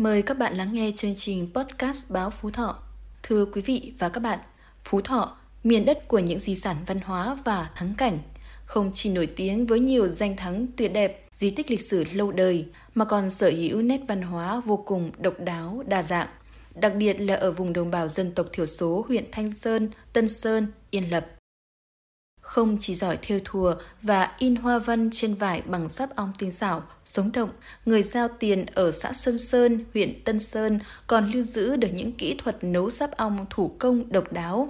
Mời các bạn lắng nghe chương trình podcast báo Phú Thọ. Thưa quý vị và các bạn, Phú Thọ, miền đất của những di sản văn hóa và thắng cảnh, không chỉ nổi tiếng với nhiều danh thắng tuyệt đẹp, di tích lịch sử lâu đời, mà còn sở hữu nét văn hóa vô cùng độc đáo, đa dạng. Đặc biệt là ở vùng đồng bào dân tộc thiểu số huyện Thanh Sơn, Tân Sơn, Yên Lập không chỉ giỏi thêu thùa và in hoa văn trên vải bằng sáp ong tinh xảo, sống động, người giao tiền ở xã Xuân Sơn, huyện Tân Sơn còn lưu giữ được những kỹ thuật nấu sáp ong thủ công độc đáo.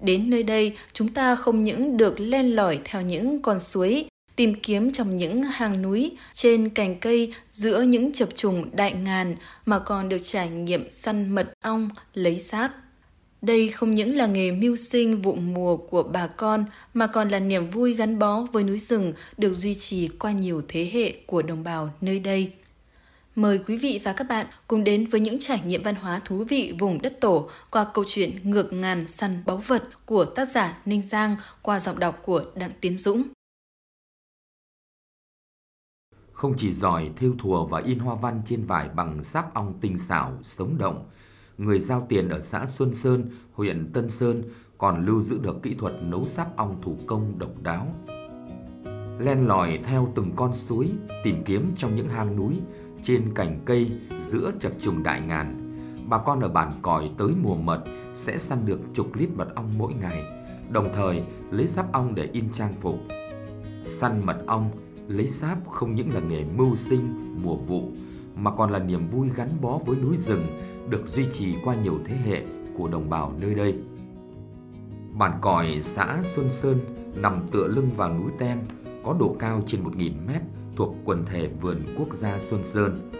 Đến nơi đây, chúng ta không những được len lỏi theo những con suối, tìm kiếm trong những hang núi, trên cành cây, giữa những chập trùng đại ngàn mà còn được trải nghiệm săn mật ong, lấy sáp. Đây không những là nghề mưu sinh vụ mùa của bà con mà còn là niềm vui gắn bó với núi rừng được duy trì qua nhiều thế hệ của đồng bào nơi đây. Mời quý vị và các bạn cùng đến với những trải nghiệm văn hóa thú vị vùng đất tổ qua câu chuyện Ngược ngàn săn báu vật của tác giả Ninh Giang qua giọng đọc của Đặng Tiến Dũng. Không chỉ giỏi thêu thùa và in hoa văn trên vải bằng sáp ong tinh xảo, sống động, người giao tiền ở xã Xuân Sơn, huyện Tân Sơn còn lưu giữ được kỹ thuật nấu sáp ong thủ công độc đáo. Len lỏi theo từng con suối, tìm kiếm trong những hang núi, trên cành cây, giữa chập trùng đại ngàn. Bà con ở bản còi tới mùa mật sẽ săn được chục lít mật ong mỗi ngày, đồng thời lấy sáp ong để in trang phục. Săn mật ong, lấy sáp không những là nghề mưu sinh, mùa vụ, mà còn là niềm vui gắn bó với núi rừng được duy trì qua nhiều thế hệ của đồng bào nơi đây. Bản còi xã Xuân Sơn nằm tựa lưng vào núi Ten, có độ cao trên 1.000 mét thuộc quần thể vườn quốc gia Xuân Sơn.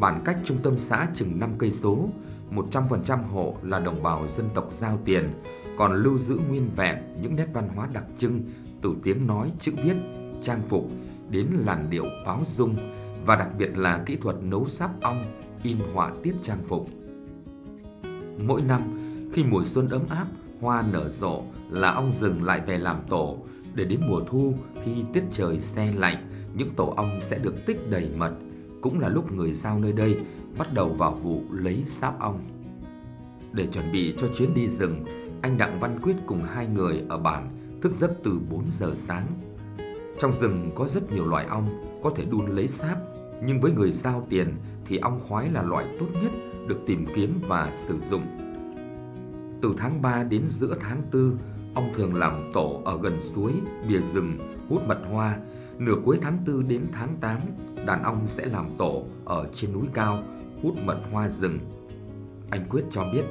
Bản cách trung tâm xã chừng 5 cây số, 100% hộ là đồng bào dân tộc giao tiền, còn lưu giữ nguyên vẹn những nét văn hóa đặc trưng từ tiếng nói, chữ viết, trang phục đến làn điệu báo dung và đặc biệt là kỹ thuật nấu sáp ong, in họa tiết trang phục. Mỗi năm, khi mùa xuân ấm áp, hoa nở rộ là ong rừng lại về làm tổ, để đến mùa thu khi tiết trời xe lạnh, những tổ ong sẽ được tích đầy mật, cũng là lúc người giao nơi đây bắt đầu vào vụ lấy sáp ong. Để chuẩn bị cho chuyến đi rừng, anh Đặng Văn Quyết cùng hai người ở bản thức giấc từ 4 giờ sáng. Trong rừng có rất nhiều loại ong có thể đun lấy sáp nhưng với người giao tiền thì ong khoái là loại tốt nhất được tìm kiếm và sử dụng. Từ tháng 3 đến giữa tháng 4, ong thường làm tổ ở gần suối, bìa rừng, hút mật hoa. Nửa cuối tháng 4 đến tháng 8, đàn ong sẽ làm tổ ở trên núi cao, hút mật hoa rừng. Anh Quyết cho biết,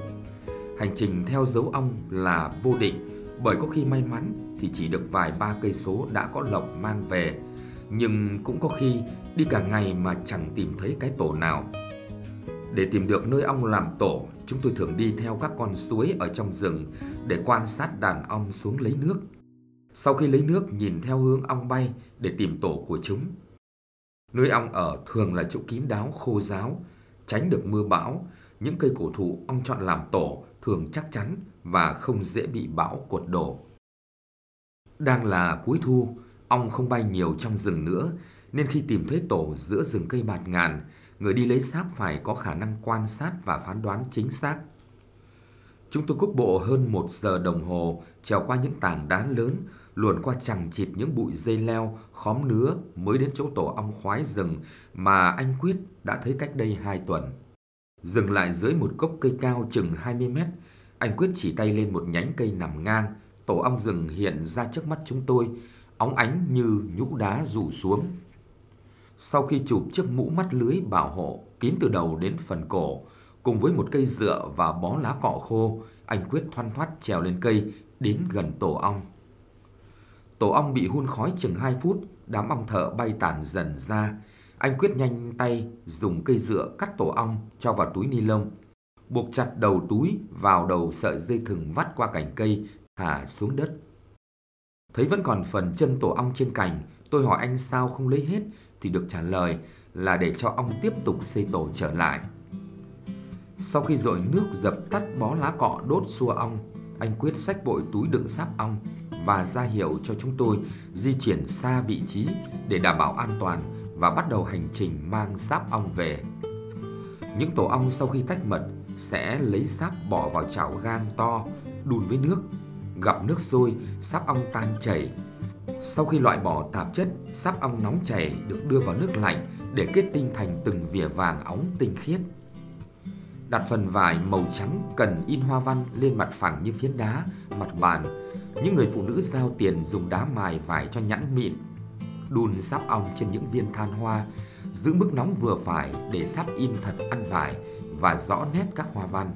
hành trình theo dấu ong là vô định, bởi có khi may mắn thì chỉ được vài ba cây số đã có lộc mang về, nhưng cũng có khi đi cả ngày mà chẳng tìm thấy cái tổ nào. Để tìm được nơi ong làm tổ, chúng tôi thường đi theo các con suối ở trong rừng để quan sát đàn ong xuống lấy nước. Sau khi lấy nước nhìn theo hướng ong bay để tìm tổ của chúng. Nơi ong ở thường là chỗ kín đáo khô ráo, tránh được mưa bão, những cây cổ thụ ong chọn làm tổ thường chắc chắn và không dễ bị bão cuột đổ. Đang là cuối thu, ong không bay nhiều trong rừng nữa nên khi tìm thấy tổ giữa rừng cây bạt ngàn, người đi lấy sáp phải có khả năng quan sát và phán đoán chính xác. Chúng tôi cúc bộ hơn một giờ đồng hồ trèo qua những tảng đá lớn, luồn qua chẳng chịt những bụi dây leo, khóm nứa mới đến chỗ tổ ong khoái rừng mà anh Quyết đã thấy cách đây hai tuần. Dừng lại dưới một gốc cây cao chừng 20 mét, anh Quyết chỉ tay lên một nhánh cây nằm ngang, tổ ong rừng hiện ra trước mắt chúng tôi, óng ánh như nhũ đá rủ xuống. Sau khi chụp chiếc mũ mắt lưới bảo hộ kín từ đầu đến phần cổ, cùng với một cây dựa và bó lá cọ khô, anh Quyết thoăn thoắt trèo lên cây đến gần tổ ong. Tổ ong bị hun khói chừng 2 phút, đám ong thợ bay tản dần ra. Anh Quyết nhanh tay dùng cây dựa cắt tổ ong cho vào túi ni lông, buộc chặt đầu túi vào đầu sợi dây thừng vắt qua cành cây, thả xuống đất. Thấy vẫn còn phần chân tổ ong trên cành, tôi hỏi anh sao không lấy hết thì được trả lời là để cho ong tiếp tục xây tổ trở lại. Sau khi dội nước dập tắt bó lá cọ đốt xua ong, anh quyết sách bội túi đựng sáp ong và ra hiệu cho chúng tôi di chuyển xa vị trí để đảm bảo an toàn và bắt đầu hành trình mang sáp ong về. Những tổ ong sau khi tách mật sẽ lấy sáp bỏ vào chảo gang to, đun với nước. Gặp nước sôi, sáp ong tan chảy. Sau khi loại bỏ tạp chất, sáp ong nóng chảy được đưa vào nước lạnh để kết tinh thành từng vỉa vàng óng tinh khiết. Đặt phần vải màu trắng cần in hoa văn lên mặt phẳng như phiến đá, mặt bàn. Những người phụ nữ giao tiền dùng đá mài vải cho nhẵn mịn. Đun sáp ong trên những viên than hoa, giữ mức nóng vừa phải để sáp in thật ăn vải và rõ nét các hoa văn.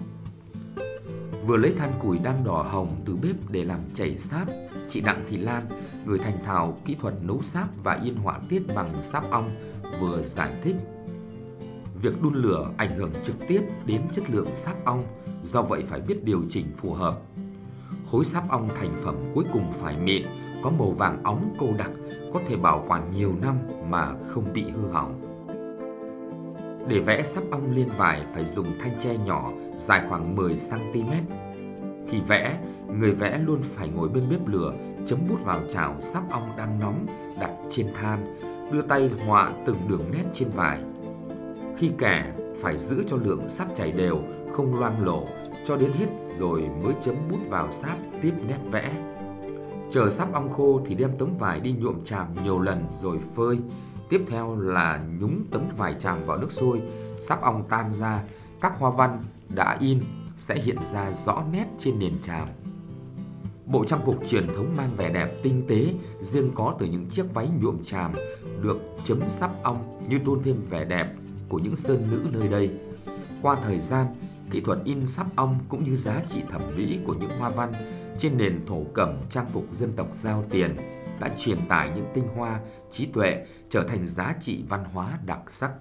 Vừa lấy than củi đang đỏ hồng từ bếp để làm chảy sáp, chị Đặng Thị Lan, người thành thạo kỹ thuật nấu sáp và in họa tiết bằng sáp ong, vừa giải thích. Việc đun lửa ảnh hưởng trực tiếp đến chất lượng sáp ong, do vậy phải biết điều chỉnh phù hợp. Khối sáp ong thành phẩm cuối cùng phải mịn, có màu vàng óng cô đặc, có thể bảo quản nhiều năm mà không bị hư hỏng. Để vẽ sáp ong lên vải phải dùng thanh tre nhỏ dài khoảng 10cm. Khi vẽ, người vẽ luôn phải ngồi bên bếp lửa, chấm bút vào chảo sáp ong đang nóng đặt trên than, đưa tay họa từng đường nét trên vải. Khi kẻ, phải giữ cho lượng sáp chảy đều, không loang lổ, cho đến hết rồi mới chấm bút vào sáp tiếp nét vẽ. Chờ sáp ong khô thì đem tấm vải đi nhuộm chàm nhiều lần rồi phơi. Tiếp theo là nhúng tấm vải chàm vào nước sôi, sáp ong tan ra, các hoa văn đã in sẽ hiện ra rõ nét trên nền chàm. Bộ trang phục truyền thống mang vẻ đẹp tinh tế, riêng có từ những chiếc váy nhuộm chàm được chấm sáp ong như tôn thêm vẻ đẹp của những sơn nữ nơi đây. Qua thời gian, kỹ thuật in sáp ong cũng như giá trị thẩm mỹ của những hoa văn trên nền thổ cẩm trang phục dân tộc giao tiền đã truyền tải những tinh hoa, trí tuệ trở thành giá trị văn hóa đặc sắc.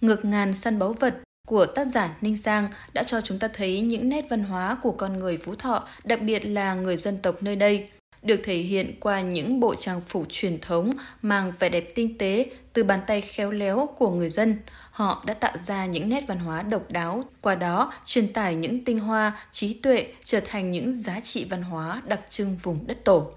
Ngược ngàn săn báu vật của tác giả Ninh Giang đã cho chúng ta thấy những nét văn hóa của con người Phú Thọ, đặc biệt là người dân tộc nơi đây, được thể hiện qua những bộ trang phục truyền thống mang vẻ đẹp tinh tế từ bàn tay khéo léo của người dân. Họ đã tạo ra những nét văn hóa độc đáo, qua đó truyền tải những tinh hoa, trí tuệ trở thành những giá trị văn hóa đặc trưng vùng đất tổ.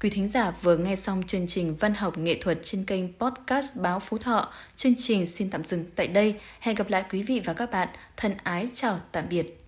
Quý thính giả vừa nghe xong chương trình Văn học nghệ thuật trên kênh podcast Báo Phú Thọ. Chương trình xin tạm dừng tại đây. Hẹn gặp lại quý vị và các bạn. Thân ái chào tạm biệt.